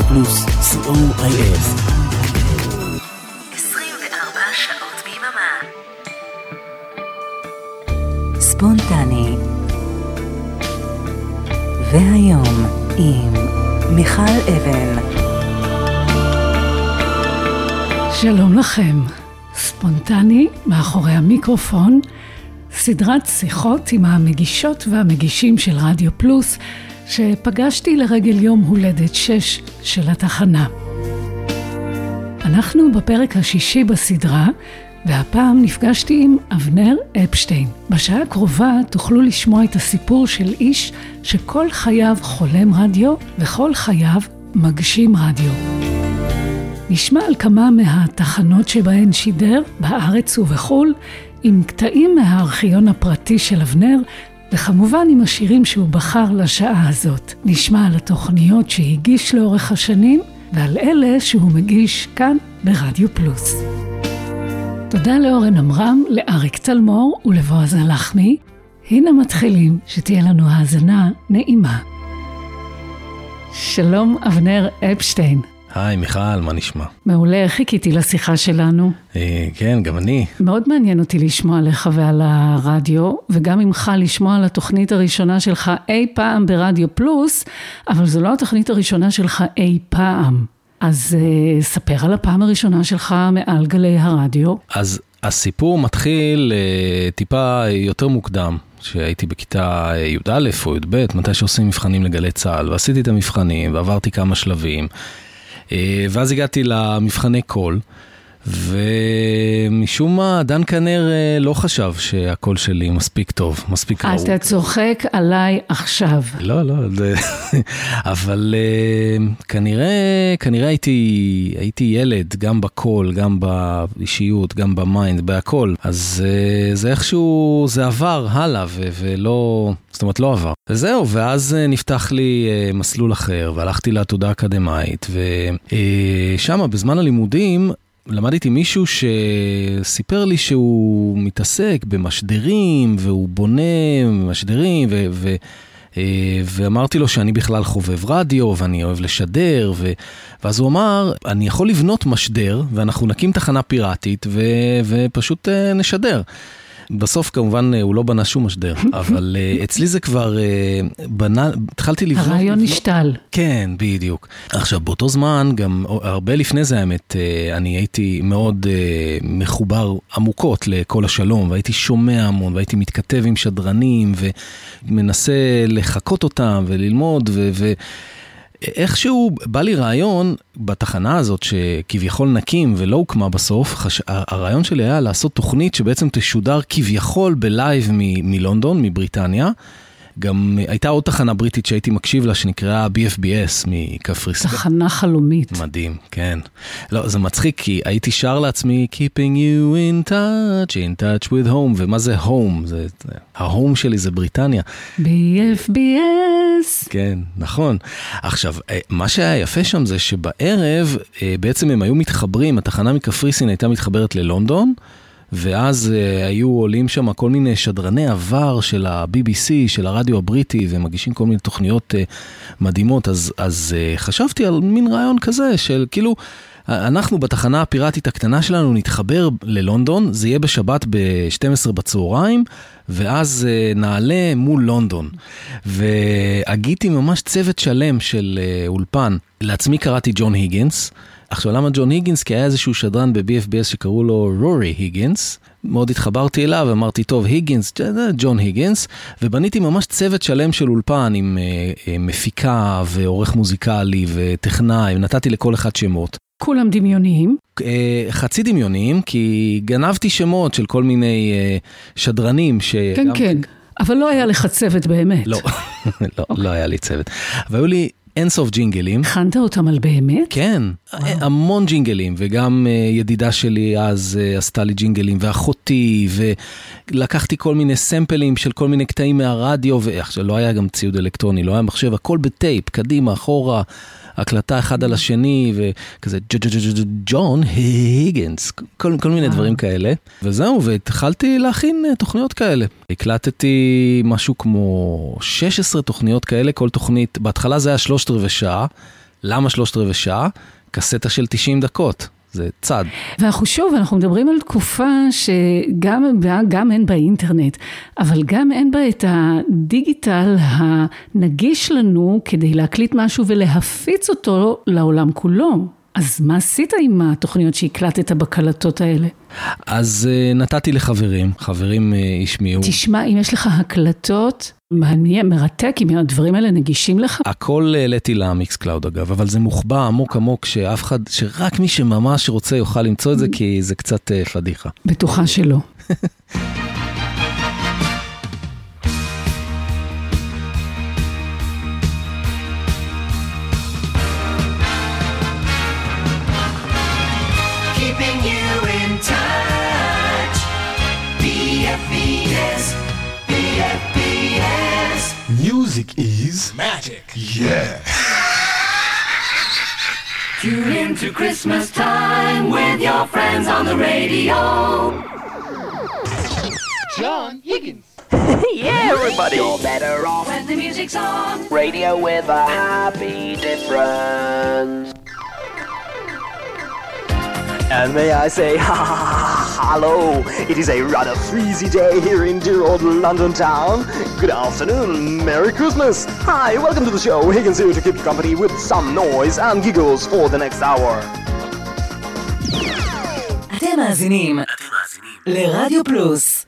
רדיו פלוס, co.il. 24 שעות ביממה. ספונטני. והיום עם מיכל אבן. שלום לכם, ספונטני מאחורי המיקרופון, סדרת שיחות עם המגישות והמגישים של רדיו פלוס, שפגשתי לרגל יום הולדת 6 של התחנה. אנחנו בפרק השישי בסדרה, והפעם נפגשתי עם אבנר אפשטיין. בשעה הקרובה תוכלו לשמוע את הסיפור של איש שכל חייו חולם רדיו וכל חייו מגשים רדיו. נשמע על כמה מהתחנות שבהן שידר, בארץ ובחו"ל, עם קטעים מהארכיון הפרטי של אבנר, וכמובן עם השירים שהוא בחר לשעה הזאת. נשמע על התוכניות שהגיש לאורך השנים, ועל אלה שהוא מגיש כאן ברדיו פלוס. תודה לאורן עמרם, לאריק צלמור ולבועז הלחמי. הנה מתחילים, שתהיה לנו האזנה נעימה. שלום, אבנר אפשטיין. היי, מיכל, מה נשמע? מעולה, חיכיתי לשיחה שלנו. אה, כן, גם אני. מאוד מעניין אותי לשמוע עליך ועל הרדיו, וגם ממך לשמוע על התוכנית הראשונה שלך אי פעם ברדיו פלוס, אבל זו לא התוכנית הראשונה שלך אי פעם. אז אה, ספר על הפעם הראשונה שלך מעל גלי הרדיו. אז הסיפור מתחיל אה, טיפה יותר מוקדם. שהייתי בכיתה י"א או י"ב, מתי שעושים מבחנים לגלי צה"ל, ועשיתי את המבחנים ועברתי כמה שלבים. אה, ואז הגעתי למבחני קול, ומשום מה דן כנר אה, לא חשב שהקול שלי מספיק טוב, מספיק ראוי. אתה צוחק עליי עכשיו. לא, לא, זה... אבל אה, כנראה, כנראה הייתי, הייתי ילד, גם בקול, גם באישיות, גם ב mind, בהכל. אז זה איכשהו, זה עבר הלאה, ו- ולא, זאת אומרת, לא עבר. וזהו, ואז נפתח לי מסלול אחר, והלכתי לעתודה אקדמאית, ושם, בזמן הלימודים, למדתי מישהו שסיפר לי שהוא מתעסק במשדרים, והוא בונה משדרים, ו... ו ואמרתי לו שאני בכלל חובב רדיו ואני אוהב לשדר, ו... ואז הוא אמר, אני יכול לבנות משדר ואנחנו נקים תחנה פיראטית ו... ופשוט נשדר. בסוף כמובן הוא לא בנה שום משדר, אבל uh, אצלי זה כבר uh, בנה, התחלתי לבנות... הרעיון נשתל. כן, בדיוק. עכשיו, באותו זמן, גם הרבה לפני זה האמת, אני הייתי מאוד מחובר עמוקות לכל השלום, והייתי שומע המון, והייתי מתכתב עם שדרנים, ומנסה לחקות אותם וללמוד, ו... ו איכשהו בא לי רעיון בתחנה הזאת שכביכול נקים ולא הוקמה בסוף, חש... הרעיון שלי היה לעשות תוכנית שבעצם תשודר כביכול בלייב מ- מלונדון, מבריטניה. גם הייתה עוד תחנה בריטית שהייתי מקשיב לה שנקראה BFBS מקפריסין. תחנה חלומית. מדהים, כן. לא, זה מצחיק כי הייתי שר לעצמי Keeping you in touch, in touch with home, ומה זה home? זה, זה, ההום שלי זה בריטניה. BFBS. כן, נכון. עכשיו, אה, מה שהיה יפה שם זה שבערב אה, בעצם הם היו מתחברים, התחנה מקפריסין הייתה מתחברת ללונדון. ואז uh, היו עולים שם כל מיני שדרני עבר של ה-BBC, של הרדיו הבריטי, ומגישים כל מיני תוכניות uh, מדהימות, אז, אז uh, חשבתי על מין רעיון כזה של כאילו... אנחנו בתחנה הפיראטית הקטנה שלנו נתחבר ללונדון, זה יהיה בשבת ב-12 בצהריים, ואז נעלה מול לונדון. והגיתי ממש צוות שלם של אולפן. לעצמי קראתי ג'ון היגינס. עכשיו, למה ג'ון היגינס? כי היה איזשהו שדרן ב-BFBS שקראו לו רורי היגינס. מאוד התחברתי אליו, אמרתי, טוב, היגינס, ג'ון היגינס, ובניתי ממש צוות שלם של אולפן עם אה, אה, מפיקה ועורך מוזיקלי וטכנאי, ונתתי לכל אחד שמות. כולם דמיוניים? אה, חצי דמיוניים, כי גנבתי שמות של כל מיני אה, שדרנים ש... כן, כן. אבל לא היה לך צוות באמת. לא, לא, לא היה לי צוות. והיו לי אינסוף ג'ינגלים. הכנת אותם על באמת? כן, וואו. המון ג'ינגלים, וגם uh, ידידה שלי אז uh, עשתה לי ג'ינגלים, ואחותי, ולקחתי כל מיני סמפלים של כל מיני קטעים מהרדיו, ועכשיו לא היה גם ציוד אלקטרוני, לא היה מחשב, הכל בטייפ, קדימה, אחורה. הקלטה אחד על השני, וכזה ג'ון היגנס, כל, כל מיני דברים כאלה. וזהו, והתחלתי להכין תוכניות כאלה. הקלטתי משהו כמו 16 תוכניות כאלה, כל תוכנית, בהתחלה זה היה שלושת רבעי שעה. למה שלושת רבעי שעה? קסטה של 90 דקות. זה צד. ואנחנו שוב, אנחנו מדברים על תקופה שגם גם אין בה אינטרנט, אבל גם אין בה את ה digital הנגיש לנו כדי להקליט משהו ולהפיץ אותו לעולם כולו. אז מה עשית עם התוכניות שהקלטת בקלטות האלה? אז אה, נתתי לחברים, חברים אה, השמיעו. תשמע, אם יש לך הקלטות, מעניין, מרתק, אם הדברים האלה נגישים לך? הכל העליתי ל Mixcloud אגב, אבל זה מוחבא עמוק עמוק, שאף אחד, שרק מי שממש רוצה יוכל למצוא את זה, כי זה קצת אה, פדיחה. בטוחה שלא. Music is magic. Yeah. Tune into Christmas time with your friends on the radio. John Higgins. yeah, everybody. You're better off. When the music's on, Radio with a happy difference. And may I say, ha ha ha, hello. It is a rather freezy day here in dear old London town. Good afternoon, Merry Christmas. Hi, welcome to the show. Higgins here to keep you company with some noise and giggles for the next hour. אתם מאזינים לרדיו פלוס.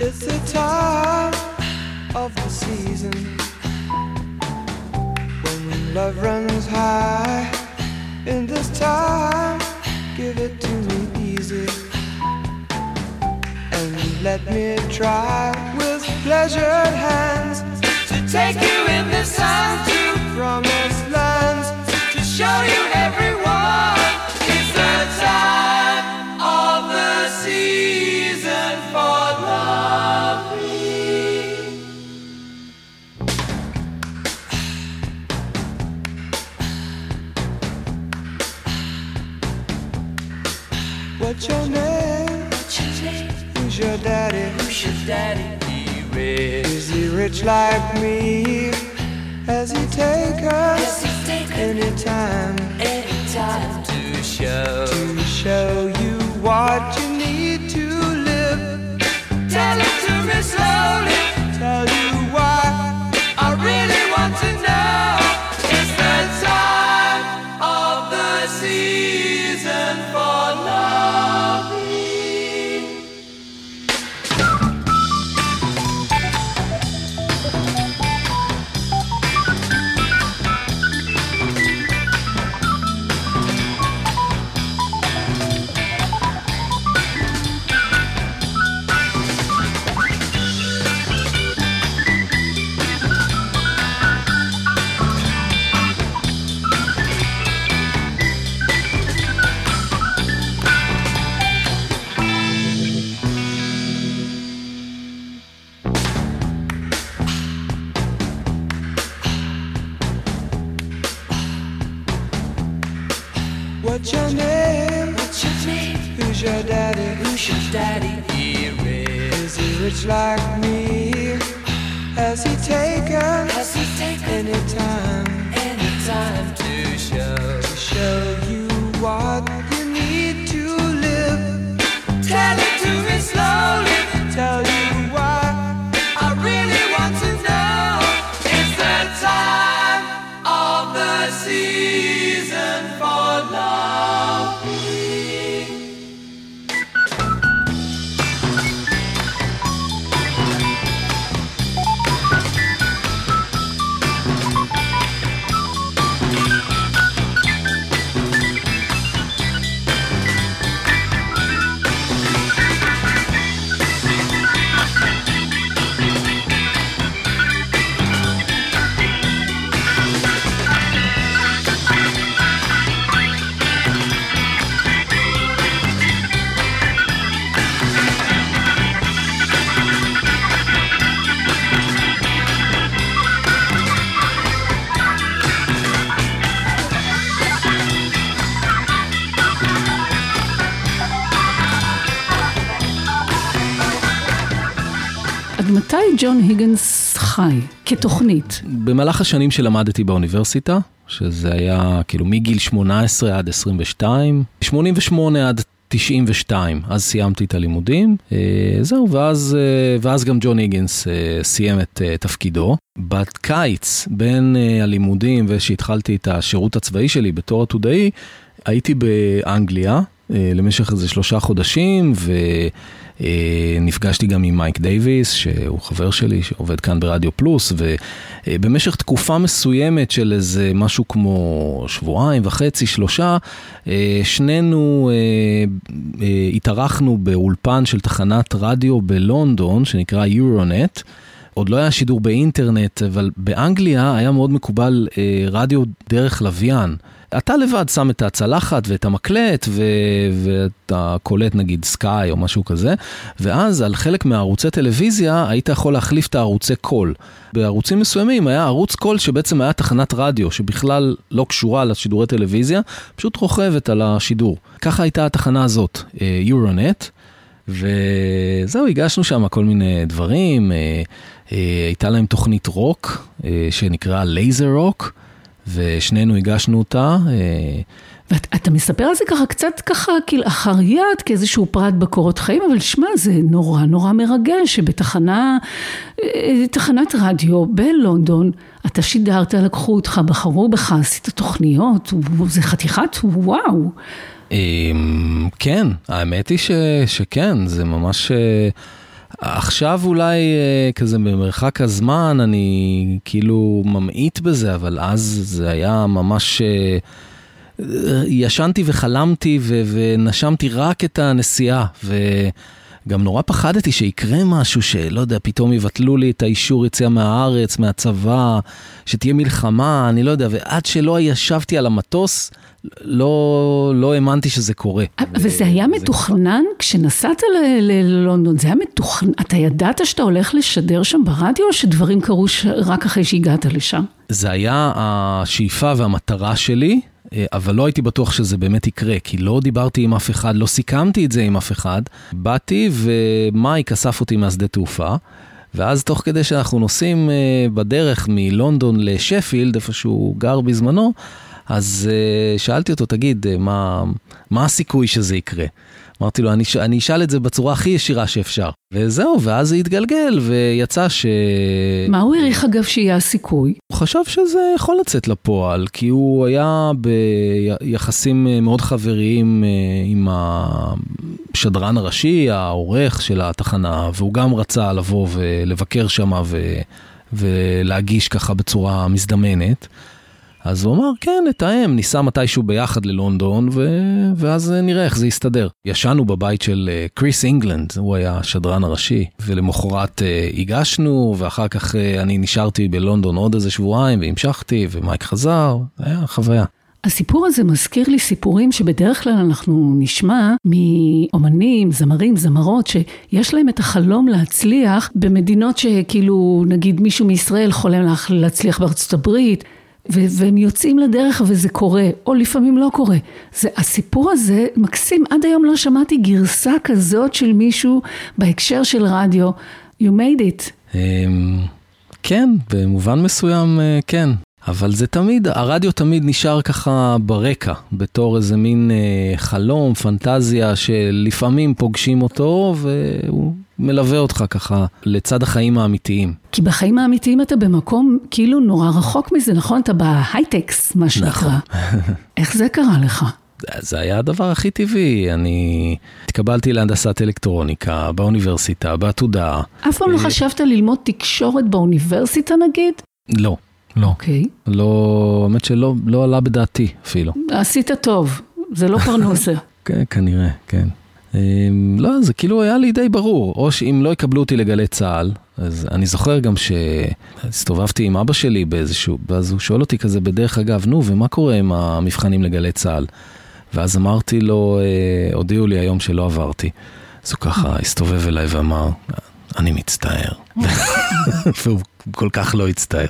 It's the time of the season when love runs high. In this time, give it to me easy and let me try with pleasured hands to take you in the sun to promised What's your name? Who's your daddy? Who's your daddy? Is he rich like me? Has he take us anytime? Anytime to show to show you what you need to live. Tell it to me slowly. Tell ג'ון היגנס חי כתוכנית? במהלך השנים שלמדתי באוניברסיטה, שזה היה כאילו מגיל 18 עד 22, 88 עד 92, אז סיימתי את הלימודים, אה, זהו, ואז, אה, ואז גם ג'ון היגנס אה, סיים את תפקידו. בקיץ, בין הלימודים ושהתחלתי את השירות הצבאי שלי בתור עתודאי, הייתי באנגליה למשך איזה שלושה חודשים, ו... אה, נפגשתי גם עם מייק דייוויס, שהוא חבר שלי, שעובד כאן ברדיו פלוס, ובמשך תקופה מסוימת של איזה משהו כמו שבועיים וחצי, שלושה, אה, שנינו אה, התארחנו באולפן של תחנת רדיו בלונדון, שנקרא יורונט. עוד לא היה שידור באינטרנט, אבל באנגליה היה מאוד מקובל רדיו דרך לוויין. אתה לבד שם את הצלחת ואת המקלט ו... ואתה קולט נגיד Sky או משהו כזה, ואז על חלק מהערוצי טלוויזיה היית יכול להחליף את הערוצי קול. בערוצים מסוימים היה ערוץ קול שבעצם היה תחנת רדיו שבכלל לא קשורה לשידורי טלוויזיה, פשוט רוכבת על השידור. ככה הייתה התחנה הזאת, Euronet. וזהו, הגשנו שם כל מיני דברים, אה, אה, הייתה להם תוכנית רוק אה, שנקרא Laser Rock. ושנינו הגשנו אותה. אה, ואתה מספר על זה ככה קצת ככה כלאחר יד, כאיזשהו פרט בקורות חיים, אבל שמע, זה נורא נורא מרגש שבתחנה, אה, תחנת רדיו בלונדון, אתה שידרת, לקחו אותך, בחרו בך, עשית תוכניות, זה חתיכת וואו. אמ, כן, האמת היא ש, שכן, זה ממש... אה, עכשיו אולי אה, כזה במרחק הזמן אני כאילו ממעיט בזה, אבל אז זה היה ממש... אה, ישנתי וחלמתי ו- ונשמתי רק את הנסיעה. וגם נורא פחדתי שיקרה משהו שלא יודע, פתאום יבטלו לי את האישור יציאה מהארץ, מהצבא, שתהיה מלחמה, אני לא יודע, ועד שלא ישבתי על המטוס, לא, לא האמנתי שזה קורה. וזה היה מתוכנן כשנסעת ללונדון, זה היה מתוכנן, אתה ידעת שאתה הולך לשדר שם ברדיו, או שדברים קרו רק אחרי שהגעת לשם? זה היה השאיפה והמטרה שלי. אה, אבל לא הייתי בטוח שזה באמת יקרה, כי לא דיברתי עם אף אחד, לא סיכמתי את זה עם אף אחד. באתי ומייק אסף אותי מהשדה תעופה, ואז תוך כדי שאנחנו נוסעים אה, בדרך מלונדון לשפילד, איפה שהוא גר בזמנו, אז uh, שאלתי אותו, תגיד, מה, מה הסיכוי שזה יקרה? אמרתי לו, אני, אני אשאל את זה בצורה הכי ישירה שאפשר. וזהו, ואז זה התגלגל, ויצא ש... מה הוא העריך אגב שיהיה הסיכוי? הוא חשב שזה יכול לצאת לפועל, כי הוא היה ביחסים אה, מאוד חבריים עם השדרן הראשי, העורך של התחנה, והוא גם רצה לבוא ולבקר שם ו... ולהגיש ככה בצורה מזדמנת. אז הוא אמר, כן, נתאם, ניסע מתישהו ביחד ללונדון, ו... ואז נראה איך זה יסתדר. ישנו בבית של אה, קריס אינגלנד, הוא היה השדרן הראשי, ולמחרת uh, הגשנו, ואחר כך uh, אני נשארתי בלונדון עוד איזה שבועיים, והמשכתי, ומייק חזר, היה חוויה. הסיפור הזה מזכיר לי סיפורים שבדרך כלל אנחנו נשמע מאומנים, זמרים, זמרות, שיש להם את החלום להצליח במדינות שכאילו, נגיד מישהו מישראל חולם להצליח בארצות הברית. והם יוצאים לדרך וזה קורה, או לפעמים לא קורה. זה, הסיפור הזה מקסים, עד היום לא שמעתי גרסה כזאת של מישהו בהקשר של רדיו. You made it. אמ, כן, במובן מסוים אה, כן. אבל זה תמיד, הרדיו תמיד נשאר ככה ברקע, בתור איזה מין אה, חלום, פנטזיה, שלפעמים פוגשים אותו והוא מלווה אותך ככה לצד החיים האמיתיים. כי בחיים האמיתיים אתה במקום כאילו נורא רחוק מזה, נכון? אתה בהייטקס, מה שנקרא. נכון. איך זה קרה לך? זה היה הדבר הכי טבעי, אני התקבלתי להנדסת אלקטרוניקה באוניברסיטה, בעתודה. אף פעם לא אה, חשבת ללמוד תקשורת באוניברסיטה נגיד? לא. לא. אוקיי. Okay. לא, האמת שלא לא עלה בדעתי אפילו. עשית טוב, זה לא פרנוסה. כן, כנראה, כן. אמ, לא, זה כאילו היה לי די ברור, או שאם לא יקבלו אותי לגלי צה"ל, אז אני זוכר גם שהסתובבתי עם אבא שלי באיזשהו, ואז הוא שואל אותי כזה בדרך אגב, נו, ומה קורה עם המבחנים לגלי צה"ל? ואז אמרתי לו, אה, הודיעו לי היום שלא עברתי. אז הוא ככה הסתובב אליי ואמר, אני מצטער. והוא כל כך לא הצטער.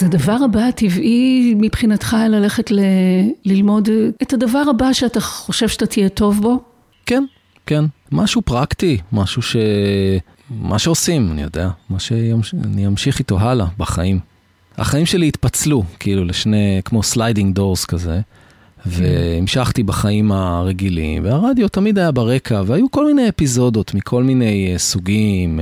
אז הדבר הבא הטבעי מבחינתך ללכת ל... ללמוד את הדבר הבא שאתה חושב שאתה תהיה טוב בו? כן, כן. משהו פרקטי, משהו ש... מה שעושים, אני יודע, מה שאני אמשיך איתו הלאה בחיים. החיים שלי התפצלו, כאילו, לשני, כמו sliding doors כזה, והמשכתי בחיים הרגילים, והרדיו תמיד היה ברקע, והיו כל מיני אפיזודות מכל מיני סוגים.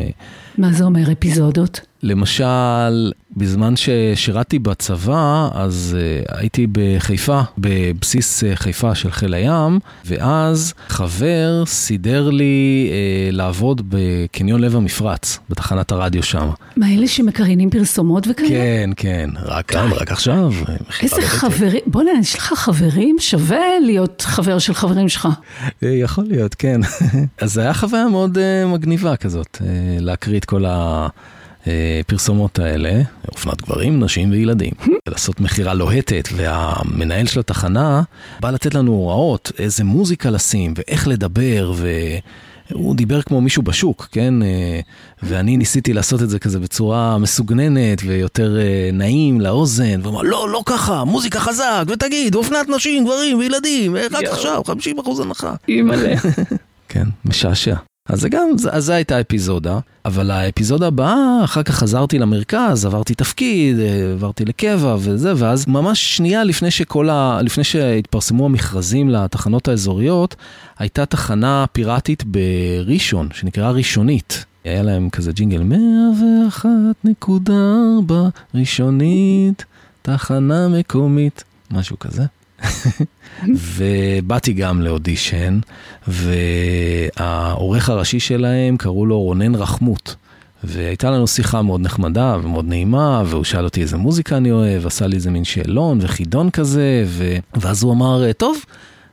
מה זה אומר אפיזודות? למשל, בזמן ששירתי בצבא, אז uh, הייתי בחיפה, בבסיס uh, חיפה של חיל הים, ואז חבר סידר לי uh, לעבוד בקניון לב המפרץ, בתחנת הרדיו שם. מה, אלה שמקרינים פרסומות וכאלה? כן, כן, רק כאן, רק עכשיו. איזה חברים, בוא'נה, יש לך חברים? שווה להיות חבר של חברים שלך. יכול להיות, כן. אז זו הייתה חוויה מאוד uh, מגניבה כזאת, uh, להקריא את כל ה... הפרסומות האלה, אופנת גברים, נשים וילדים, לעשות מכירה לוהטת, והמנהל של התחנה בא לתת לנו הוראות איזה מוזיקה לשים ואיך לדבר, והוא דיבר כמו מישהו בשוק, כן? ואני ניסיתי לעשות את זה כזה בצורה מסוגננת ויותר נעים לאוזן, ואומר, לא, לא ככה, מוזיקה חזק, ותגיד, אופנת נשים, גברים וילדים, רק עכשיו, 50% הנחה. אימא'לה. כן, משעשע. אז זה גם, אז זו הייתה אפיזודה, אבל האפיזודה הבאה, אחר כך חזרתי למרכז, עברתי תפקיד, עברתי לקבע וזה, ואז ממש שנייה לפני שכל ה... לפני שהתפרסמו המכרזים לתחנות האזוריות, הייתה תחנה פיראטית בראשון, שנקראה ראשונית. היה להם כזה ג'ינגל 101.4 ראשונית, תחנה מקומית, משהו כזה. ובאתי גם לאודישן, והעורך הראשי שלהם קראו לו רונן רחמות. והייתה לנו שיחה מאוד נחמדה ומאוד נעימה, והוא שאל אותי איזה מוזיקה אני אוהב, עשה לי איזה מין שאלון וחידון כזה, ו... ואז הוא אמר, טוב,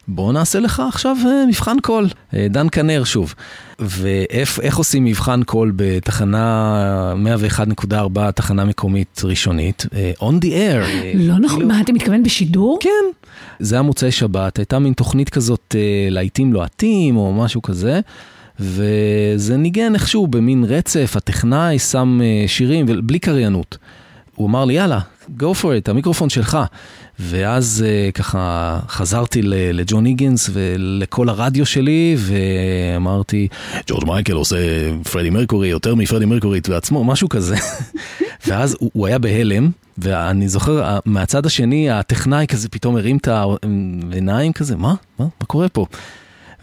בוא נעשה לך עכשיו מבחן קול. דן כנר שוב. ואיך עושים מבחן קול בתחנה 101.4, תחנה מקומית ראשונית? On the air. לא נכון, מה, אתה מתכוון בשידור? כן. זה היה מוצאי שבת, הייתה מין תוכנית כזאת להיטים לוהטים או משהו כזה. וזה ניגן איכשהו במין רצף, הטכנאי שם שירים, בלי קריינות. הוא אמר לי, יאללה, go for it, המיקרופון שלך. ואז ככה חזרתי לג'ון היגינס ולכל הרדיו שלי, ואמרתי, ג'ורג' מייקל עושה פרדי מרקורי יותר מפרדי מרקורי בעצמו, משהו כזה. ואז הוא, הוא היה בהלם, ואני זוכר, מהצד השני, הטכנאי כזה פתאום הרים את העיניים כזה, מה? מה? מה קורה פה?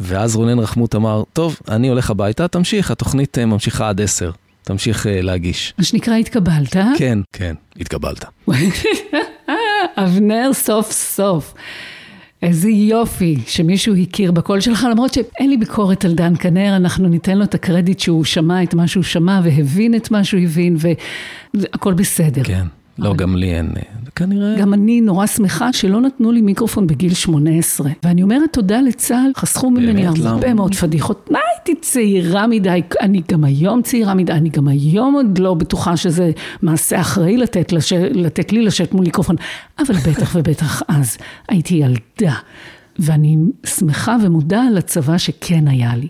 ואז רונן רחמות אמר, טוב, אני הולך הביתה, תמשיך, התוכנית ממשיכה עד עשר. תמשיך להגיש. מה שנקרא התקבלת? כן, כן, התקבלת. אבנר סוף סוף. איזה יופי שמישהו הכיר בקול שלך, למרות שאין לי ביקורת על דן כנר, אנחנו ניתן לו את הקרדיט שהוא שמע את מה שהוא שמע והבין את מה שהוא הבין והכל בסדר. כן, לא, גם לי אין, אה, כנראה... גם אני נורא שמחה שלא נתנו לי מיקרופון בגיל 18. ואני אומרת תודה לצה"ל, חסכו ממני? הרבה למה? מאוד פדיחות. מה הייתי צעירה מדי? אני גם היום צעירה מדי, אני גם היום עוד לא בטוחה שזה מעשה אחראי לתת, לש... לתת לי לשאת מול מיקרופון. אבל בטח ובטח אז הייתי ילדה. ואני שמחה ומודה על הצבא שכן היה לי.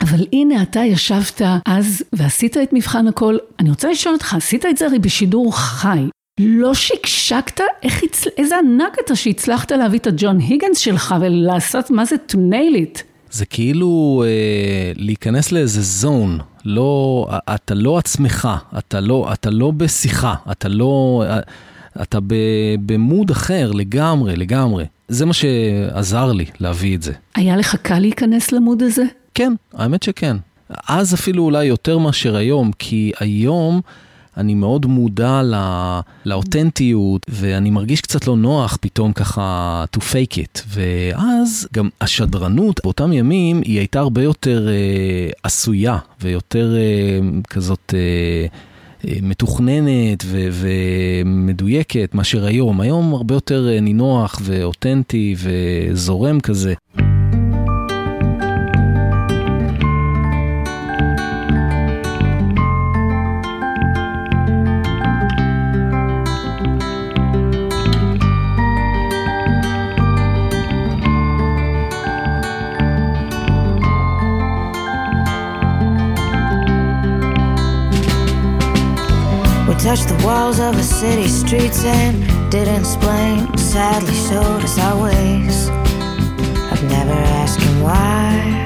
אבל הנה אתה ישבת אז ועשית את מבחן הכל. אני רוצה לשאול אותך, עשית את זה הרי בשידור חי. לא שקשקת? איך. איזה ענק אתה שהצלחת להביא את הג'ון היגנס שלך ולעשות מה זה to nail it. זה כאילו אה, להיכנס לאיזה זון, לא, אתה לא עצמך, אתה לא, אתה לא בשיחה, אתה לא, אה, אתה במוד אחר לגמרי, לגמרי. זה מה שעזר לי להביא את זה. היה לך קל להיכנס למוד הזה? כן, האמת שכן. אז אפילו אולי יותר מאשר היום, כי היום אני מאוד מודע לא, לאותנטיות, ואני מרגיש קצת לא נוח פתאום ככה to fake it. ואז גם השדרנות באותם ימים היא הייתה הרבה יותר אה, עשויה, ויותר אה, כזאת... אה, אה, מתוכננת ו- ומדויקת מאשר היום. היום הרבה יותר אה, נינוח ואותנטי וזורם כזה. Touched the walls of a city streets and didn't explain. Sadly showed us our ways. I've never asked him why.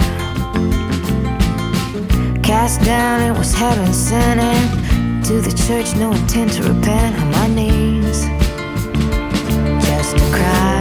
Cast down, it was heaven sent in. To the church, no intent to repent on my knees. Just to cry.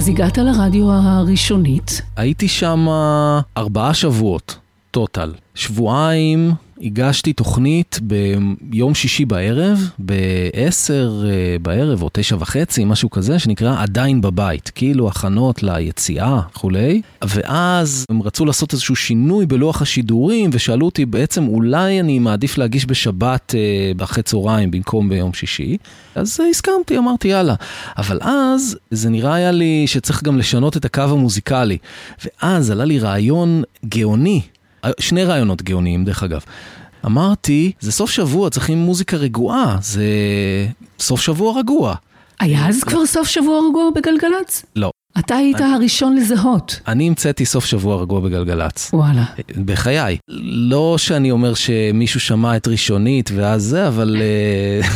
אז הגעת לרדיו הראשונית. הייתי שם ארבעה שבועות, טוטל. שבועיים הגשתי תוכנית ביום שישי בערב, ב-10 אה, בערב או תשע וחצי, משהו כזה, שנקרא עדיין בבית, כאילו הכנות ליציאה וכולי. ואז הם רצו לעשות איזשהו שינוי בלוח השידורים, ושאלו אותי בעצם אולי אני מעדיף להגיש בשבת אה, אחרי צהריים במקום ביום שישי. אז הסכמתי, אמרתי יאללה. אבל אז זה נראה היה לי שצריך גם לשנות את הקו המוזיקלי. ואז עלה לי רעיון גאוני. שני רעיונות גאוניים, דרך אגב. אמרתי, זה סוף שבוע, צריכים מוזיקה רגועה, זה סוף שבוע רגוע. היה אז כבר סוף שבוע רגוע בגלגלצ? לא. אתה היית אני... הראשון לזהות. אני המצאתי סוף שבוע רגוע בגלגלצ. וואלה. בחיי. לא שאני אומר שמישהו שמע את ראשונית ואז זה, אבל... אה,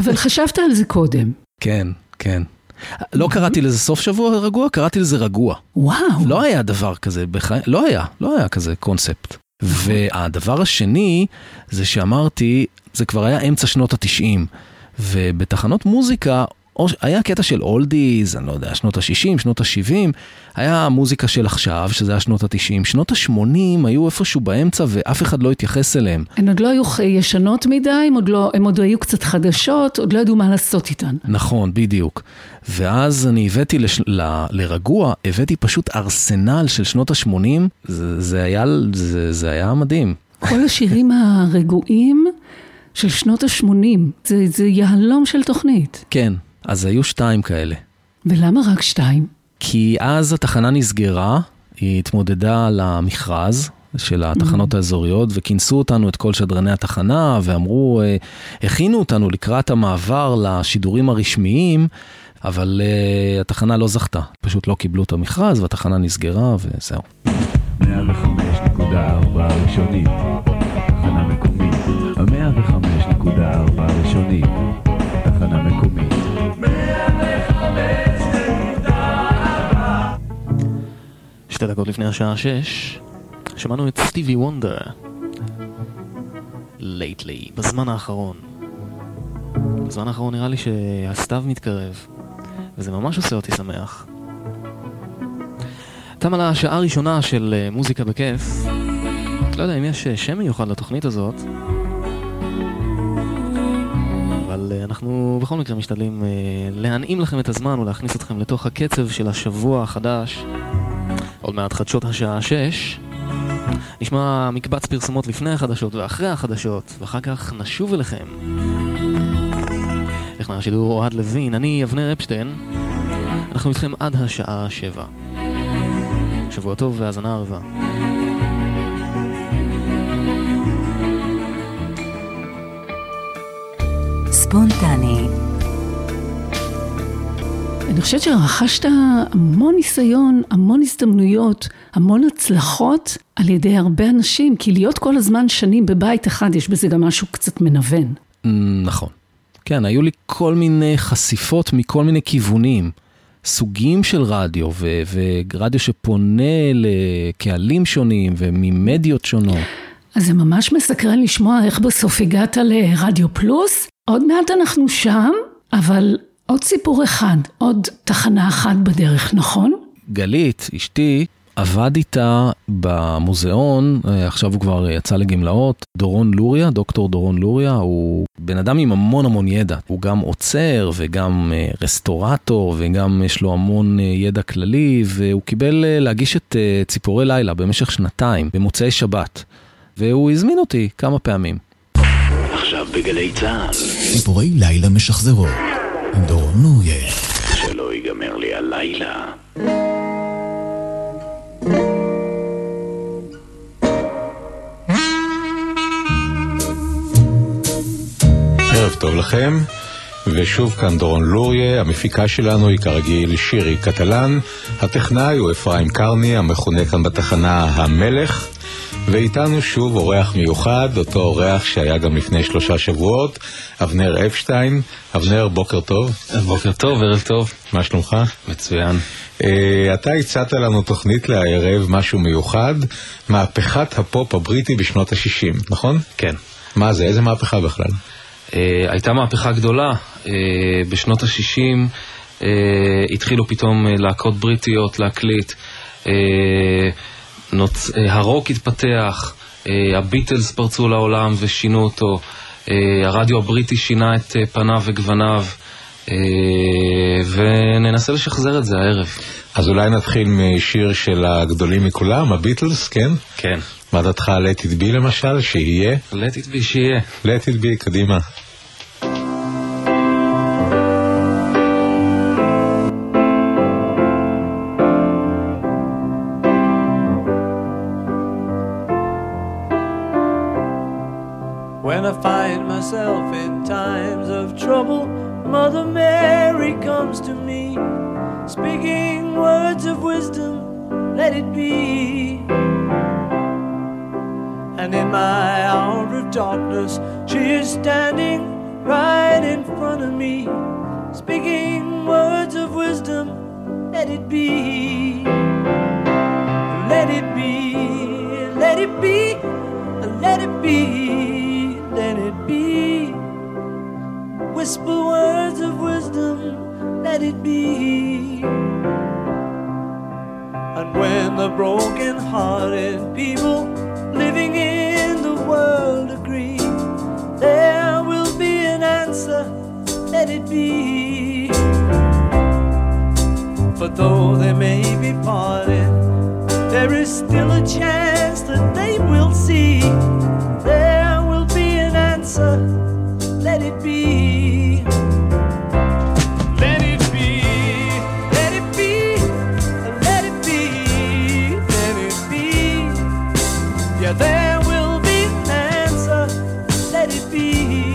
אבל חשבת על זה קודם. כן, כן. לא קראתי לזה סוף שבוע רגוע, קראתי לזה רגוע. וואו. לא היה דבר כזה, בחיי, לא היה, לא היה כזה קונספט. והדבר השני, זה שאמרתי, זה כבר היה אמצע שנות התשעים, ובתחנות מוזיקה, היה קטע של אולדיז, אני לא יודע, שנות ה-60, שנות ה-70, היה מוזיקה של עכשיו, שזה היה שנות ה-90, שנות ה-80 היו איפשהו באמצע ואף אחד לא התייחס אליהם. הן עוד לא היו ישנות מדי, הן עוד, לא, עוד היו קצת חדשות, עוד לא ידעו מה לעשות איתן. נכון, בדיוק. ואז אני הבאתי לש... ל... לרגוע, הבאתי פשוט ארסנל של שנות ה-80, זה, זה, היה, זה, זה היה מדהים. כל השירים הרגועים של שנות ה-80, זה, זה יהלום של תוכנית. כן, אז היו שתיים כאלה. ולמה רק שתיים? כי אז התחנה נסגרה, היא התמודדה למכרז של התחנות mm-hmm. האזוריות, וכינסו אותנו, את כל שדרני התחנה, ואמרו, אה, הכינו אותנו לקראת המעבר לשידורים הרשמיים, אבל uh, התחנה לא זכתה. פשוט לא קיבלו את המכרז, והתחנה נסגרה, וזהו. 105.4 ראשונית, תחנה מקומית, 105.4 ראשונית, שתי דקות לפני השעה שש, שמענו את סטיבי וונדר. לייטלי, בזמן האחרון. בזמן האחרון נראה לי שהסתיו מתקרב, וזה ממש עושה אותי שמח. תמה לה השעה הראשונה של אה, מוזיקה בכיף. לא יודע אם יש אה, שם מיוחד לתוכנית הזאת, אבל אה, אנחנו בכל מקרה משתדלים להנעים לכם את הזמן ולהכניס אתכם לתוך הקצב של השבוע החדש. עוד מעט חדשות השעה 6. נשמע מקבץ פרסומות לפני החדשות ואחרי החדשות, ואחר כך נשוב אליכם. טכנר השידור אוהד לוין, אני אבנר אפשטיין. אנחנו איתכם עד השעה 7. שבוע טוב והאזנה ערבה. ספונטני אני חושבת שרכשת המון ניסיון, המון הזדמנויות, המון הצלחות על ידי הרבה אנשים, כי להיות כל הזמן שנים בבית אחד, יש בזה גם משהו קצת מנוון. נכון. כן, היו לי כל מיני חשיפות מכל מיני כיוונים. סוגים של רדיו, ו- ורדיו שפונה לקהלים שונים וממדיות שונות. אז זה ממש מסקרן לשמוע איך בסוף הגעת לרדיו פלוס. עוד מעט אנחנו שם, אבל עוד סיפור אחד, עוד תחנה אחת בדרך, נכון? גלית, אשתי, עבד איתה במוזיאון, אה, עכשיו הוא כבר יצא לגמלאות, דורון לוריה, דוקטור דורון לוריה, הוא בן אדם עם המון המון ידע. הוא גם עוצר וגם אה, רסטורטור וגם יש לו המון אה, ידע כללי, והוא קיבל להגיש את ציפורי לילה במשך שנתיים, במוצאי שבת. והוא הזמין אותי כמה פעמים. עכשיו בגלי צה"ל. ציפורי לילה משחזרות. עם דורון לוריה. שלא ייגמר לי הלילה. ערב טוב לכם, ושוב כאן דורון לוריה, המפיקה שלנו היא כרגיל שירי קטלן, הטכנאי הוא אפרים קרני, המכונה כאן בתחנה המלך, ואיתנו שוב אורח מיוחד, אותו אורח שהיה גם לפני שלושה שבועות, אבנר אפשטיין. אבנר, בוקר טוב. בוקר טוב, ערב טוב. מה שלומך? מצוין. Uh, אתה הצעת לנו תוכנית לערב, משהו מיוחד, מהפכת הפופ הבריטי בשנות ה-60, נכון? כן. מה זה? איזה מהפכה בכלל? Uh, הייתה מהפכה גדולה. Uh, בשנות ה-60 uh, התחילו פתאום להקות בריטיות להקליט. Uh, נוצ... הרוק התפתח, אה, הביטלס פרצו לעולם ושינו אותו, אה, הרדיו הבריטי שינה את אה, פניו וגווניו, אה, וננסה לשחזר את זה הערב. אז אולי נתחיל משיר של הגדולים מכולם, הביטלס, כן? כן. מה דעתך על Let It Be למשל, שיהיה? Let It Be שיהיה. Let It Be, קדימה. There will be an answer, let it be.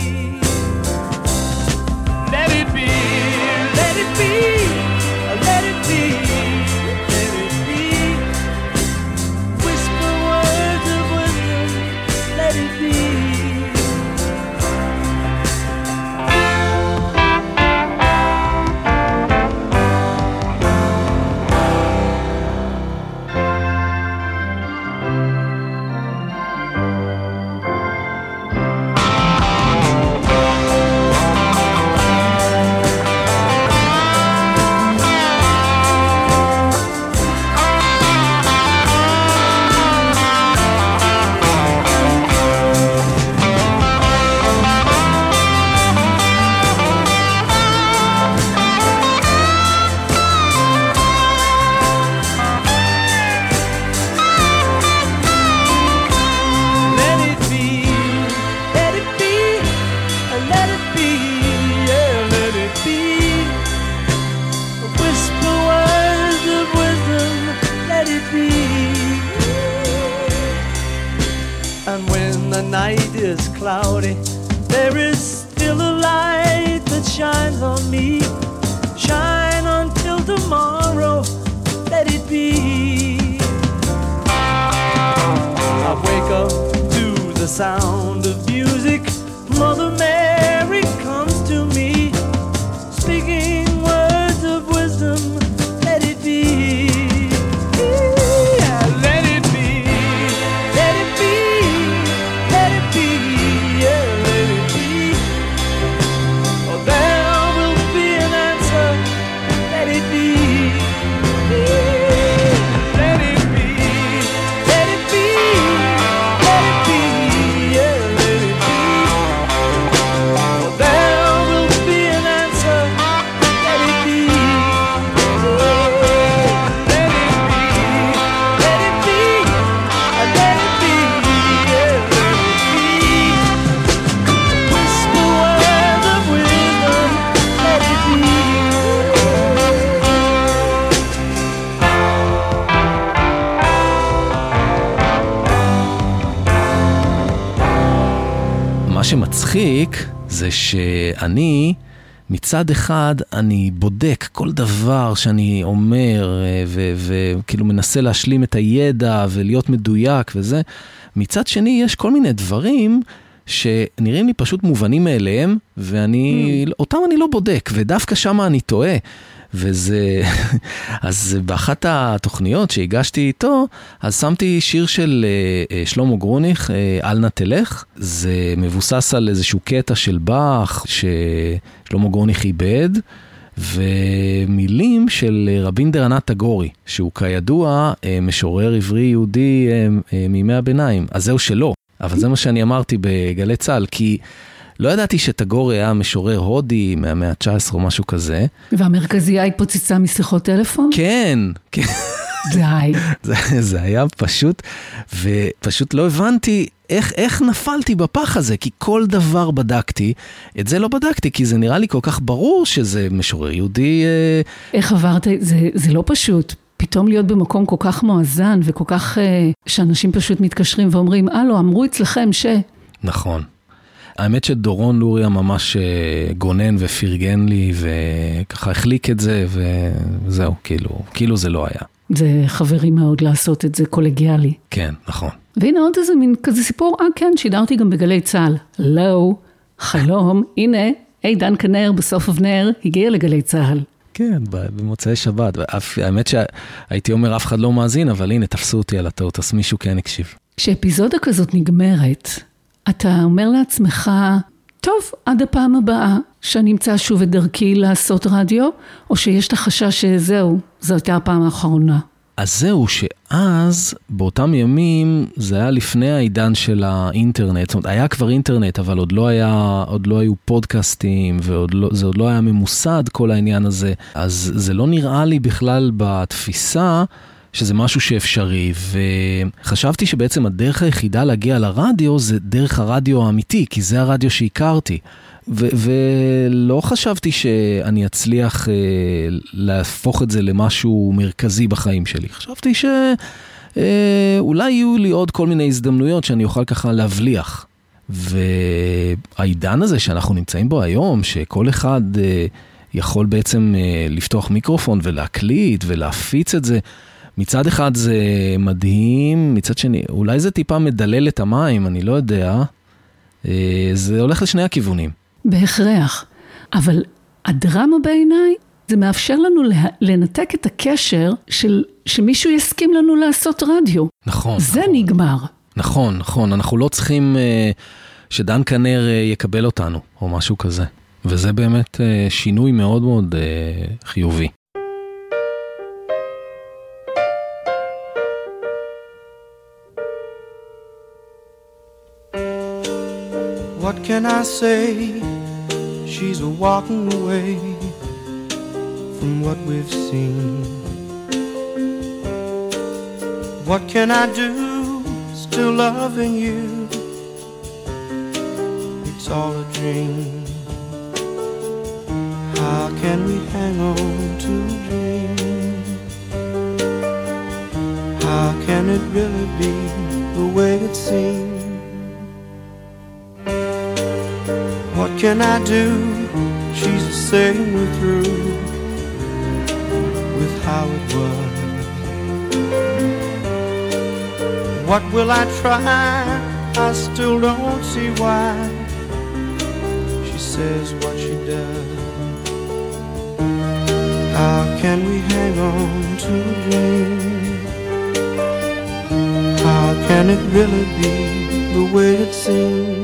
מה שמצחיק זה שאני, מצד אחד, אני בודק כל דבר שאני אומר, אה, וכאילו מנסה להשלים את הידע ולהיות מדויק וזה. מצד שני, יש כל מיני דברים שנראים לי פשוט מובנים מאליהם, ואני, אותם אני לא בודק, ודווקא שם אני טועה. וזה, אז באחת התוכניות שהגשתי איתו, אז שמתי שיר של אה, אה, שלמה גרוניך, אה, אל נא תלך. זה מבוסס על איזשהו קטע של באך ששלמה גרוניך איבד, ומילים של רבינדר ענת טגורי, שהוא כידוע אה, משורר עברי יהודי אה, אה, מימי הביניים. אז זהו שלא, אבל זה מה שאני אמרתי בגלי צה"ל, כי לא ידעתי שטגורי היה משורר הודי מהמאה ה-19 או משהו כזה. והמרכזייה התפוצצה משיחות טלפון? כן, כן. די. זה, זה היה פשוט, ופשוט לא הבנתי איך, איך נפלתי בפח הזה, כי כל דבר בדקתי, את זה לא בדקתי, כי זה נראה לי כל כך ברור שזה משורר יהודי. אה... איך עברת? זה, זה לא פשוט. פתאום להיות במקום כל כך מואזן וכל כך, אה, שאנשים פשוט מתקשרים ואומרים, הלו, אמרו אצלכם ש... נכון. האמת שדורון לוריה ממש אה, גונן ופרגן לי, וככה החליק את זה, וזהו, כאילו, כאילו זה לא היה. זה חברי מאוד לעשות את זה, קולגיאלי. כן, נכון. והנה עוד איזה מין כזה סיפור, אה כן, שידרתי גם בגלי צה"ל. לא, חלום, הנה, עידן כנר בסוף אבנר הגיע לגלי צה"ל. כן, במוצאי שבת. ואף, האמת שהייתי אומר אף אחד לא מאזין, אבל הנה, תפסו אותי על הטעות, אז מישהו כן הקשיב. כשאפיזודה כזאת נגמרת, אתה אומר לעצמך, טוב, עד הפעם הבאה, שאני אמצא שוב את דרכי לעשות רדיו, או שיש את החשש שזהו, זו הייתה הפעם האחרונה. אז זהו, שאז, באותם ימים, זה היה לפני העידן של האינטרנט. זאת אומרת, היה כבר אינטרנט, אבל עוד לא, היה, עוד לא היו פודקאסטים, וזה לא, עוד לא היה ממוסד, כל העניין הזה. אז זה לא נראה לי בכלל בתפיסה שזה משהו שאפשרי, וחשבתי שבעצם הדרך היחידה להגיע לרדיו זה דרך הרדיו האמיתי, כי זה הרדיו שהכרתי. ו- ולא חשבתי שאני אצליח אה, להפוך את זה למשהו מרכזי בחיים שלי. חשבתי שאולי אה, יהיו לי עוד כל מיני הזדמנויות שאני אוכל ככה להבליח. והעידן הזה שאנחנו נמצאים בו היום, שכל אחד אה, יכול בעצם אה, לפתוח מיקרופון ולהקליט ולהפיץ את זה, מצד אחד זה מדהים, מצד שני, אולי זה טיפה מדלל את המים, אני לא יודע. אה, זה הולך לשני הכיוונים. בהכרח. אבל הדרמה בעיניי, זה מאפשר לנו לה, לנתק את הקשר של שמישהו יסכים לנו לעשות רדיו. נכון. זה נכון. נגמר. נכון, נכון. אנחנו לא צריכים uh, שדן כנר uh, יקבל אותנו, או משהו כזה. וזה באמת uh, שינוי מאוד מאוד uh, חיובי. What can I say? She's walking away from what we've seen. What can I do? Still loving you. It's all a dream. How can we hang on to a dream? How can it really be the way it seems? Can I do? She's saying we're through with how it was. What will I try? I still don't see why she says what she does. How can we hang on to a dream? How can it really be the way it seems?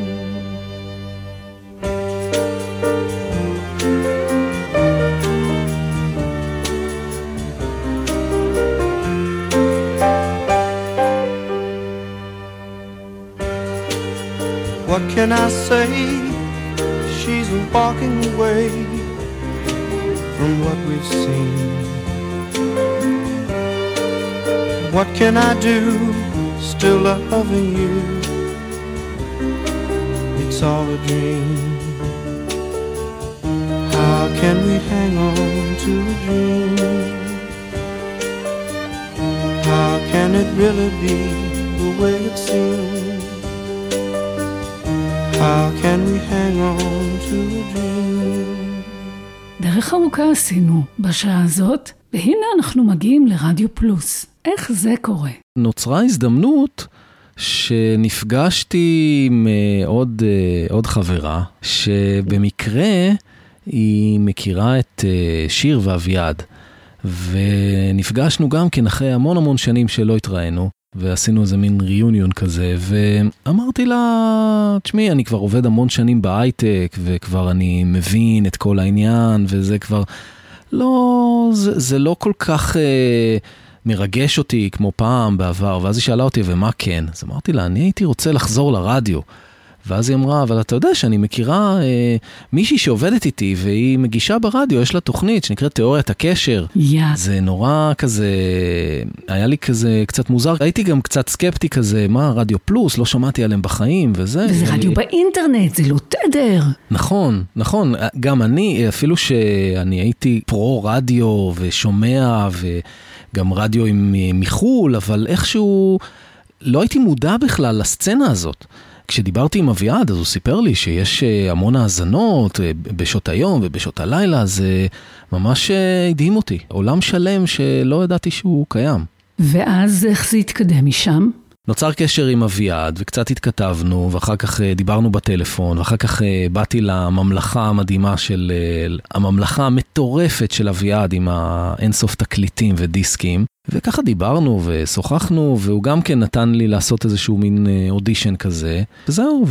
Can I say? She's walking away from what we've seen. What can I do? Still loving you. It's all a dream. How can we hang on to a dream? How can it really be the way it seems? How can we hang on to a dream? דרך ארוכה עשינו בשעה הזאת, והנה אנחנו מגיעים לרדיו פלוס. איך זה קורה? נוצרה הזדמנות שנפגשתי עם אה, עוד, אה, עוד חברה, שבמקרה היא מכירה את אה, שיר ואביעד, ונפגשנו גם כן אחרי המון המון שנים שלא התראינו. ועשינו איזה מין ריוניון כזה, ואמרתי לה, תשמעי, אני כבר עובד המון שנים בהייטק, וכבר אני מבין את כל העניין, וזה כבר... לא, זה, זה לא כל כך אה, מרגש אותי כמו פעם בעבר, ואז היא שאלה אותי, ומה כן? אז אמרתי לה, אני הייתי רוצה לחזור לרדיו. ואז היא אמרה, אבל אתה יודע שאני מכירה אה, מישהי שעובדת איתי והיא מגישה ברדיו, יש לה תוכנית שנקראת תיאוריית הקשר. יא. זה נורא כזה, היה לי כזה קצת מוזר, הייתי גם קצת סקפטי כזה, מה, רדיו פלוס, לא שמעתי עליהם בחיים וזה. וזה רדיו באינטרנט, זה לא תדר. נכון, נכון, גם אני, אפילו שאני הייתי פרו-רדיו ושומע וגם רדיו עם, מחו"ל, אבל איכשהו לא הייתי מודע בכלל לסצנה הזאת. כשדיברתי עם אביעד, אז הוא סיפר לי שיש אה, המון האזנות אה, בשעות היום ובשעות הלילה, זה ממש אה, הדהים אותי. עולם שלם שלא ידעתי שהוא קיים. ואז איך זה התקדם משם? נוצר קשר עם אביעד, וקצת התכתבנו, ואחר כך דיברנו בטלפון, ואחר כך באתי לממלכה המדהימה של... הממלכה המטורפת של אביעד עם האינסוף תקליטים ודיסקים. וככה דיברנו ושוחחנו, והוא גם כן נתן לי לעשות איזשהו מין אודישן כזה. וזהו,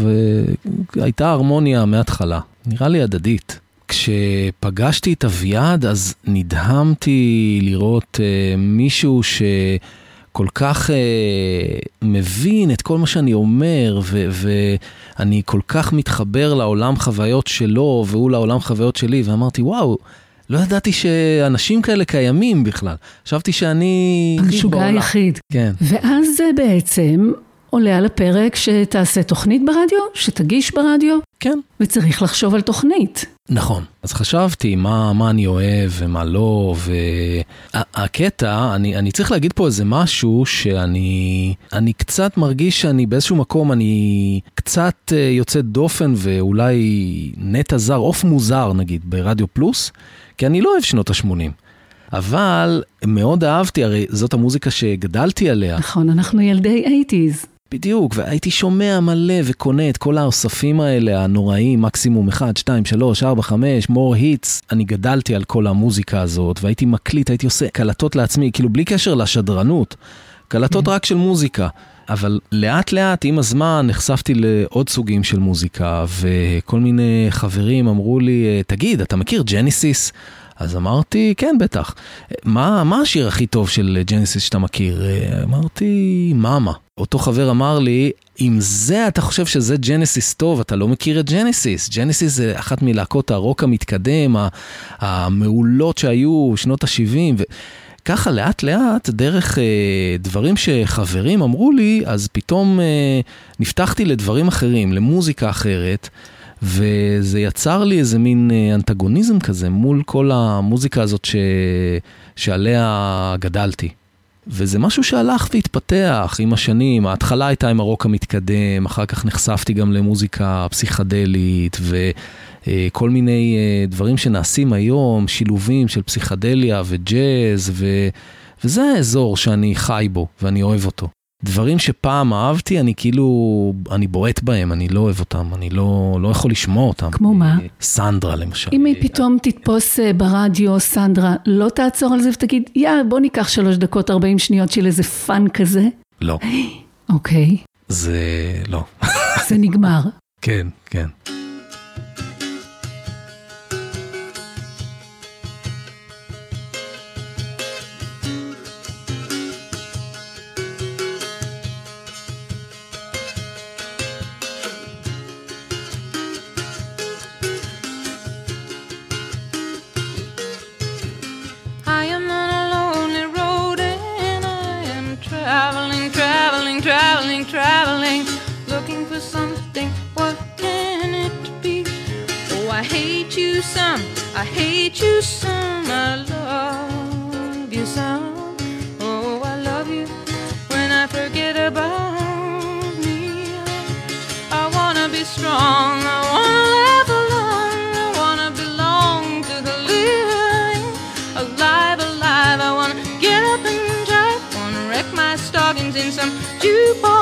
והייתה הרמוניה מההתחלה. נראה לי הדדית. כשפגשתי את אביעד, אז נדהמתי לראות uh, מישהו ש... כל כך אה, מבין את כל מה שאני אומר, ו- ואני כל כך מתחבר לעולם חוויות שלו, והוא לעולם חוויות שלי, ואמרתי, וואו, לא ידעתי שאנשים כאלה קיימים בכלל. חשבתי שאני... המשוגע היחיד. כן. ואז זה בעצם עולה על הפרק שתעשה תוכנית ברדיו, שתגיש ברדיו. כן. וצריך לחשוב על תוכנית. נכון. אז חשבתי מה, מה אני אוהב ומה לא, והקטע, אני, אני צריך להגיד פה איזה משהו שאני אני קצת מרגיש שאני באיזשהו מקום, אני קצת אה, יוצא דופן ואולי נטע זר, עוף מוזר נגיד, ברדיו פלוס, כי אני לא אוהב שנות ה-80. אבל מאוד אהבתי, הרי זאת המוזיקה שגדלתי עליה. נכון, אנחנו ילדי 80's. בדיוק, והייתי שומע מלא וקונה את כל האוספים האלה, הנוראים, מקסימום 1, 2, 3, 4, 5, more hits. אני גדלתי על כל המוזיקה הזאת, והייתי מקליט, הייתי עושה קלטות לעצמי, כאילו בלי קשר לשדרנות, קלטות רק של מוזיקה. אבל לאט לאט, עם הזמן, נחשפתי לעוד סוגים של מוזיקה, וכל מיני חברים אמרו לי, תגיד, אתה מכיר ג'ניסיס? אז אמרתי, כן, בטח. מה, מה השיר הכי טוב של ג'נסיס שאתה מכיר? אמרתי, מאמה. אותו חבר אמר לי, אם זה אתה חושב שזה ג'נסיס טוב, אתה לא מכיר את ג'נסיס. ג'נסיס זה אחת מלהקות הרוק המתקדם, המעולות שהיו שנות ה-70. ככה לאט לאט, דרך אה, דברים שחברים אמרו לי, אז פתאום אה, נפתחתי לדברים אחרים, למוזיקה אחרת. וזה יצר לי איזה מין אה, אנטגוניזם כזה מול כל המוזיקה הזאת ש... שעליה גדלתי. וזה משהו שהלך והתפתח עם השנים, ההתחלה הייתה עם הרוק המתקדם, אחר כך נחשפתי גם למוזיקה פסיכדלית וכל מיני אה, דברים שנעשים היום, שילובים של פסיכדליה וג'אז, ו... וזה האזור שאני חי בו ואני אוהב אותו. דברים שפעם אהבתי, אני כאילו, אני בועט בהם, אני לא אוהב אותם, אני לא, לא יכול לשמוע אותם. כמו מה? סנדרה למשל. אם היא פתאום תתפוס אה, ברדיו, סנדרה, לא תעצור על זה ותגיד, יא, בוא ניקח שלוש דקות, 40 שניות של איזה fun כזה? לא. אוקיי. זה לא. זה נגמר. כן, כן. You some, I hate you some, I love you some. Oh, I love you when I forget about me. I wanna be strong, I wanna laugh along, I wanna belong to the living. Alive, alive, I wanna get up and drive, wanna wreck my stockings in some jukebox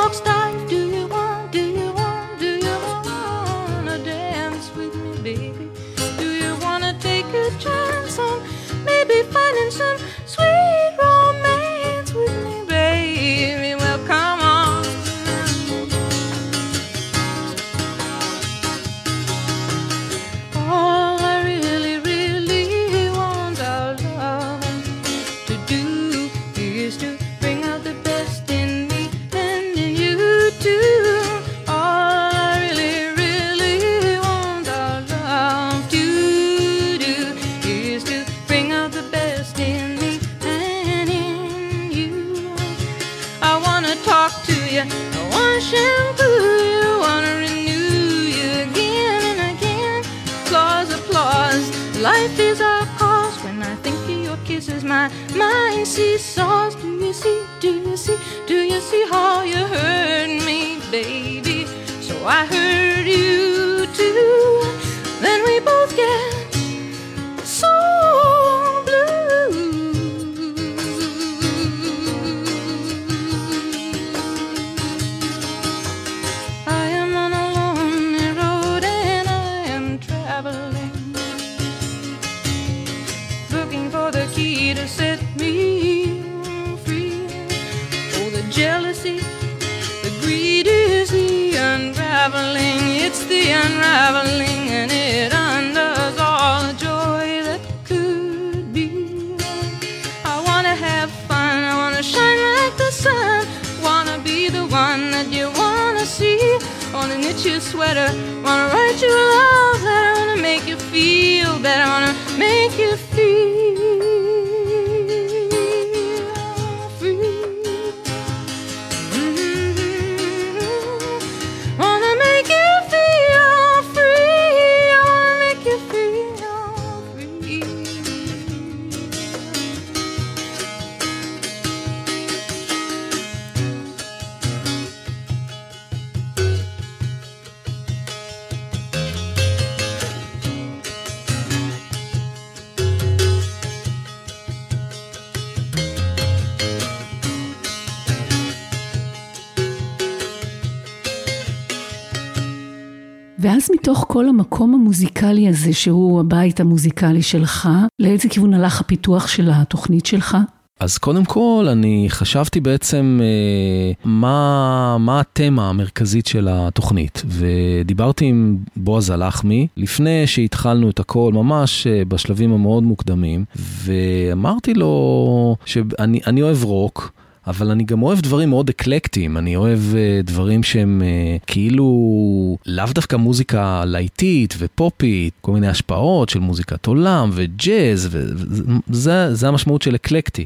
מתוך כל המקום המוזיקלי הזה, שהוא הבית המוזיקלי שלך, לאיזה כיוון הלך הפיתוח של התוכנית שלך? אז קודם כל, אני חשבתי בעצם אה, מה, מה התמה המרכזית של התוכנית, ודיברתי עם בועז הלחמי לפני שהתחלנו את הכל, ממש אה, בשלבים המאוד מוקדמים, ואמרתי לו שאני אני אוהב רוק. אבל אני גם אוהב דברים מאוד אקלקטיים, אני אוהב uh, דברים שהם uh, כאילו לאו דווקא מוזיקה להיטית ופופית, כל מיני השפעות של מוזיקת עולם וג'אז, וזה זה המשמעות של אקלקטי.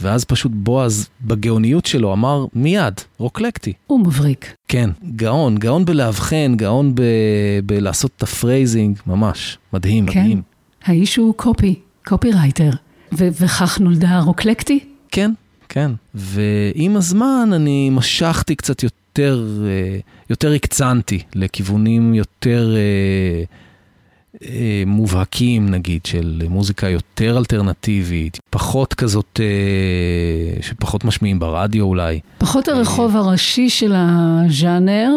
ואז פשוט בועז בגאוניות שלו אמר מיד, רוקלקטי. הוא מבריק. כן, גאון, גאון בלאבחן, גאון ב- בלעשות את ה phrasing, ממש, מדהים, כן. מדהים. האיש הוא קופי, קופי רייטר. ו- וכך נולדה רוקלקטי? כן, כן. ועם הזמן אני משכתי קצת יותר, אה, יותר הקצנתי לכיוונים יותר אה, אה, מובהקים, נגיד, של מוזיקה יותר אלטרנטיבית, פחות כזאת, שפחות משמיעים ברדיו אולי. פחות הרחוב הראשי של הז'אנר,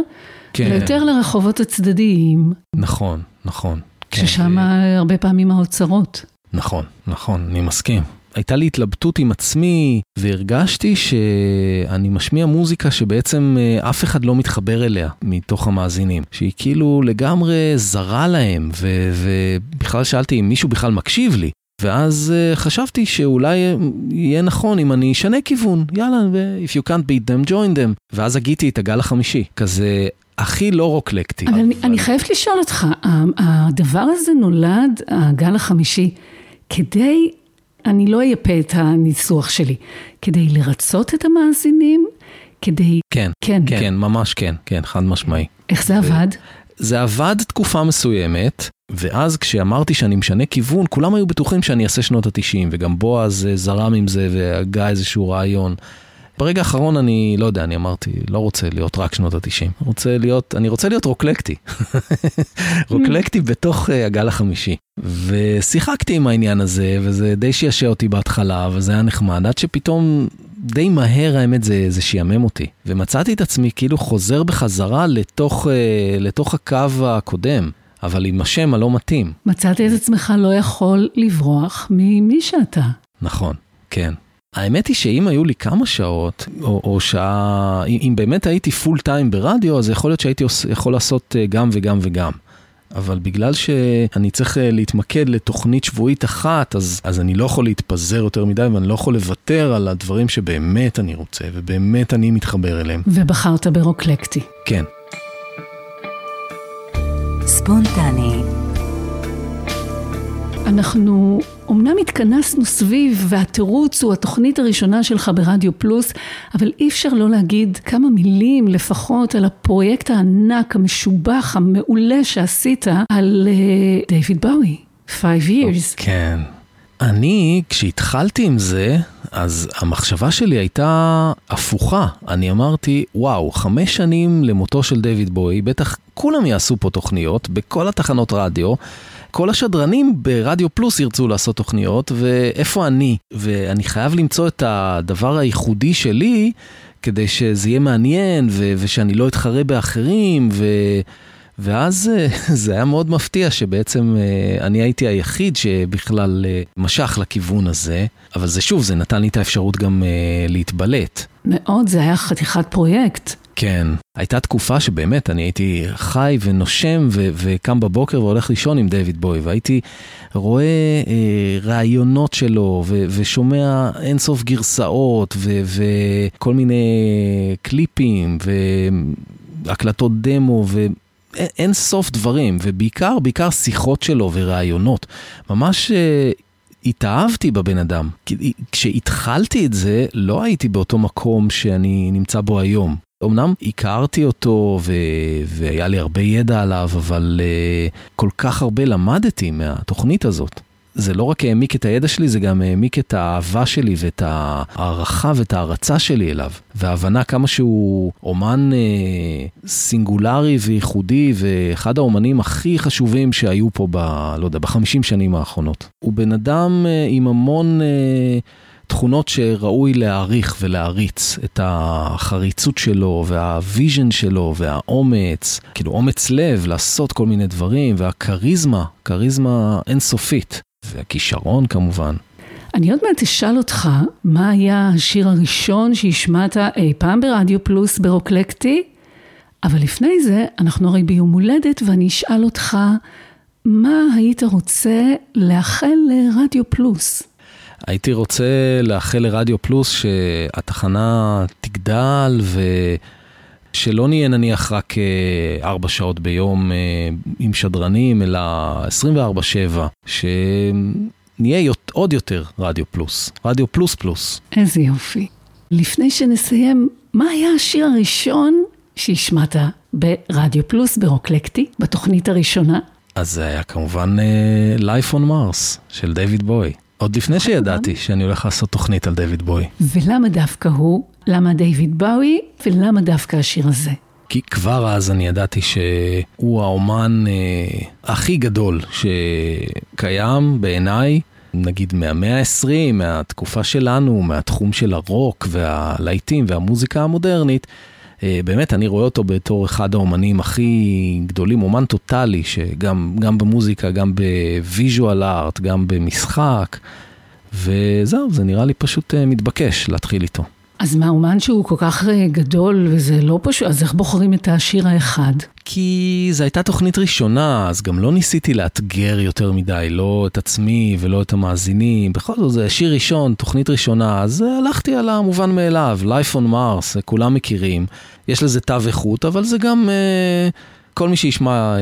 כן. ויותר לרחובות הצדדיים, נכון, נכון. כן, ששם הרבה פעמים האוצרות. נכון, נכון, אני מסכים. הייתה לי התלבטות עם עצמי, והרגשתי שאני משמיע מוזיקה שבעצם אה, אף אחד לא מתחבר אליה מתוך המאזינים. שהיא כאילו לגמרי זרה להם, ו- ובכלל שאלתי אם מישהו בכלל מקשיב לי. ואז uh, חשבתי שאולי אה, יהיה נכון אם אני אשנה כיוון, יאללה, if you can't beat them, join them. ואז הגיתי את הגל החמישי, כזה הכי לא רוקלקטי. אבל אני, אני חייבת לשאול אותך, הדבר הזה נולד, הגל החמישי, כדי, אני לא אייפה את הניסוח שלי, כדי לרצות את המאזינים, כדי... כן, כן. כן, כן, ממש כן, כן, חד משמעי. איך זה עבד? זה עבד תקופה מסוימת, ואז כשאמרתי שאני משנה כיוון, כולם היו בטוחים שאני אעשה שנות התשעים, וגם בועז אה, זרם עם זה והגה איזשהו רעיון. ברגע האחרון אני, לא יודע, אני אמרתי, לא רוצה להיות רק שנות התשעים, רוצה להיות, אני רוצה להיות רוקלקטי. רוקלקטי בתוך uh, הגל החמישי. ושיחקתי עם העניין הזה, וזה די שישע אותי בהתחלה, וזה היה נחמד, עד שפתאום די מהר האמת זה, זה שיאמם אותי. ומצאתי את עצמי כאילו חוזר בחזרה לתוך, uh, לתוך הקו הקודם. אבל עם השם הלא מתאים. מצאתי את עצמך לא יכול לברוח ממי שאתה. נכון, כן. האמת היא שאם היו לי כמה שעות, או, או שעה, אם, באמת הייתי פול טיים ברדיו, אז יכול להיות שהייתי עוש, יכול לעשות אה, גם וגם וגם. אבל בגלל שאני צריך אה, להתמקד לתוכנית שבועית אחת, אז, אז אני לא יכול להתפזר יותר מדי, ואני לא יכול לוותר על הדברים שבאמת אני רוצה, ובאמת אני מתחבר אליהם. ובחרת ברוקלקטי. כן. ספונטני. אנחנו אמנם התכנסנו סביב, והתירוץ הוא התוכנית הראשונה שלך ברדיו פלוס, אבל אי אפשר לא להגיד כמה מילים לפחות על הפרויקט הענק, המשובח, המעולה שעשית על uh, דיוויד באוי, Five Years. כן, אני, כשהתחלתי עם זה, אז המחשבה שלי הייתה הפוכה. אני אמרתי, וואו, חמש שנים למותו של דיוויד בוי, בטח כולם יעשו פה תוכניות, בכל התחנות רדיו. כל השדרנים ברדיו פלוס ירצו לעשות תוכניות, ואיפה אני? ואני חייב למצוא את הדבר הייחודי שלי, כדי שזה יהיה מעניין, ו- ושאני לא אתחרה באחרים, ו... ואז אה, זה היה מאוד מפתיע שבעצם אה, אני הייתי היחיד שבכלל אה, משך לכיוון הזה, אבל זה שוב, זה נתן לי את האפשרות גם להתבלט. מאוד, זה היה חתיכת פרויקט. כן, הייתה תקופה שבאמת אני הייתי חי ונושם ו- וקם בבוקר והולך לישון עם דיוויד בוי, והייתי רואה אה, ראיונות שלו ו- ושומע אינסוף גרסאות ו- וכל מיני קליפים והקלטות דמו ו... אין סוף דברים, ובעיקר, בעיקר שיחות שלו וראיונות. ממש אה, התאהבתי בבן אדם. כשהתחלתי את זה, לא הייתי באותו מקום שאני נמצא בו היום. אמנם הכרתי אותו ו... והיה לי הרבה ידע עליו, אבל uh, כל כך הרבה למדתי מהתוכנית הזאת. זה לא רק העמיק את הידע שלי, זה גם העמיק את האהבה שלי ואת ההערכה ואת ההערצה שלי אליו. וההבנה כמה שהוא אומן אה, סינגולרי וייחודי, ואחד האומנים הכי חשובים שהיו פה ב... לא יודע, בחמישים שנים האחרונות. הוא בן אדם אה, עם המון... אה, תכונות שראוי להעריך ולהריץ את החריצות שלו והוויז'ן שלו והאומץ, כאילו אומץ לב לעשות כל מיני דברים והכריזמה, כריזמה אינסופית. והכישרון כמובן. אני עוד מעט אשאל אותך, מה היה השיר הראשון שהשמעת אי פעם ברדיו פלוס ברוקלקטי? אבל לפני זה, אנחנו הרי ביום הולדת ואני אשאל אותך, מה היית רוצה לאחל לרדיו פלוס? הייתי רוצה לאחל לרדיו פלוס שהתחנה תגדל ו... שלא נהיה נניח רק אה, ארבע שעות ביום אה, עם שדרנים, אלא 24-7, שנהיה עוד יותר רדיו פלוס, רדיו פלוס פלוס. איזה יופי. לפני שנסיים, מה היה השיר הראשון שהשמעת ברדיו פלוס, ברוקלקטי, בתוכנית הראשונה? אז זה היה כמובן uh, Life on Mars של דיוויד בוי. עוד לפני שידעתי שאני הולך לעשות תוכנית על דיוויד בוי. ולמה דווקא הוא? למה דיוויד באוי? ולמה דווקא השיר הזה? כי כבר אז אני ידעתי שהוא האומן אה, הכי גדול שקיים בעיניי, נגיד מהמאה ה-20, מהתקופה שלנו, מהתחום של הרוק והלהיטים והמוזיקה המודרנית. אה, באמת, אני רואה אותו בתור אחד האומנים הכי גדולים, אומן טוטאלי, שגם במוזיקה, גם ב visual art, גם במשחק, וזהו, זה נראה לי פשוט אה, מתבקש להתחיל איתו. אז מה, אומן שהוא כל כך אה, גדול וזה לא פשוט, אז איך בוחרים את השיר האחד? כי זו הייתה תוכנית ראשונה, אז גם לא ניסיתי לאתגר יותר מדי, לא את עצמי ולא את המאזינים. בכל זאת, זה שיר ראשון, תוכנית ראשונה, אז הלכתי על המובן מאליו, Life on Mars, כולם מכירים. יש לזה תו איכות, אבל זה גם... אה, כל מי שישמע אה,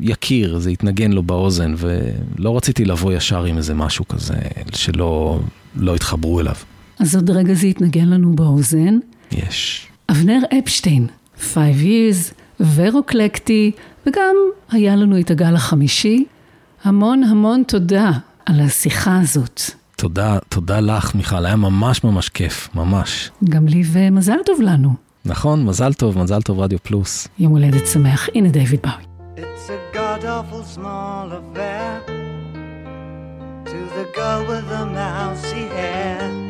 יכיר, זה יתנגן לו באוזן, ולא רציתי לבוא ישר עם איזה משהו כזה שלא לא יתחברו אליו. אז עוד רגע זה יתנגן לנו באוזן. יש. אבנר אפשטיין, Five Years, ורוקלקטי, וגם היה לנו את הגל החמישי. המון המון תודה על השיחה הזאת. תודה, תודה לך מיכל, היה ממש ממש כיף, ממש. גם לי ומזל טוב לנו. נכון, מזל טוב, מזל טוב רדיו פלוס. יום הולדת שמח, הנה דיוויד באוי. It's a god awful small affair to the girl with the mousy hair.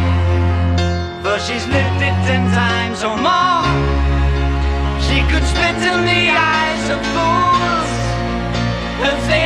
for she's lived it ten times or more. She could spit in the eyes of fools if they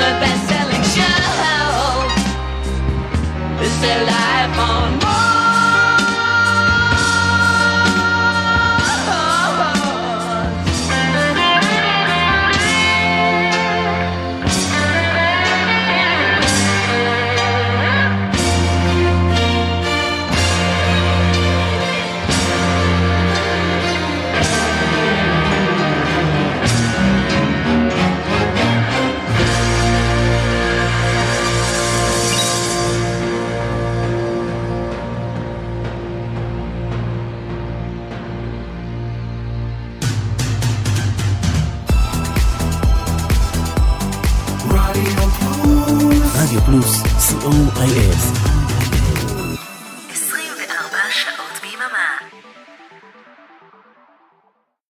the best-selling show? Is their life on רדיו פלוס, co.il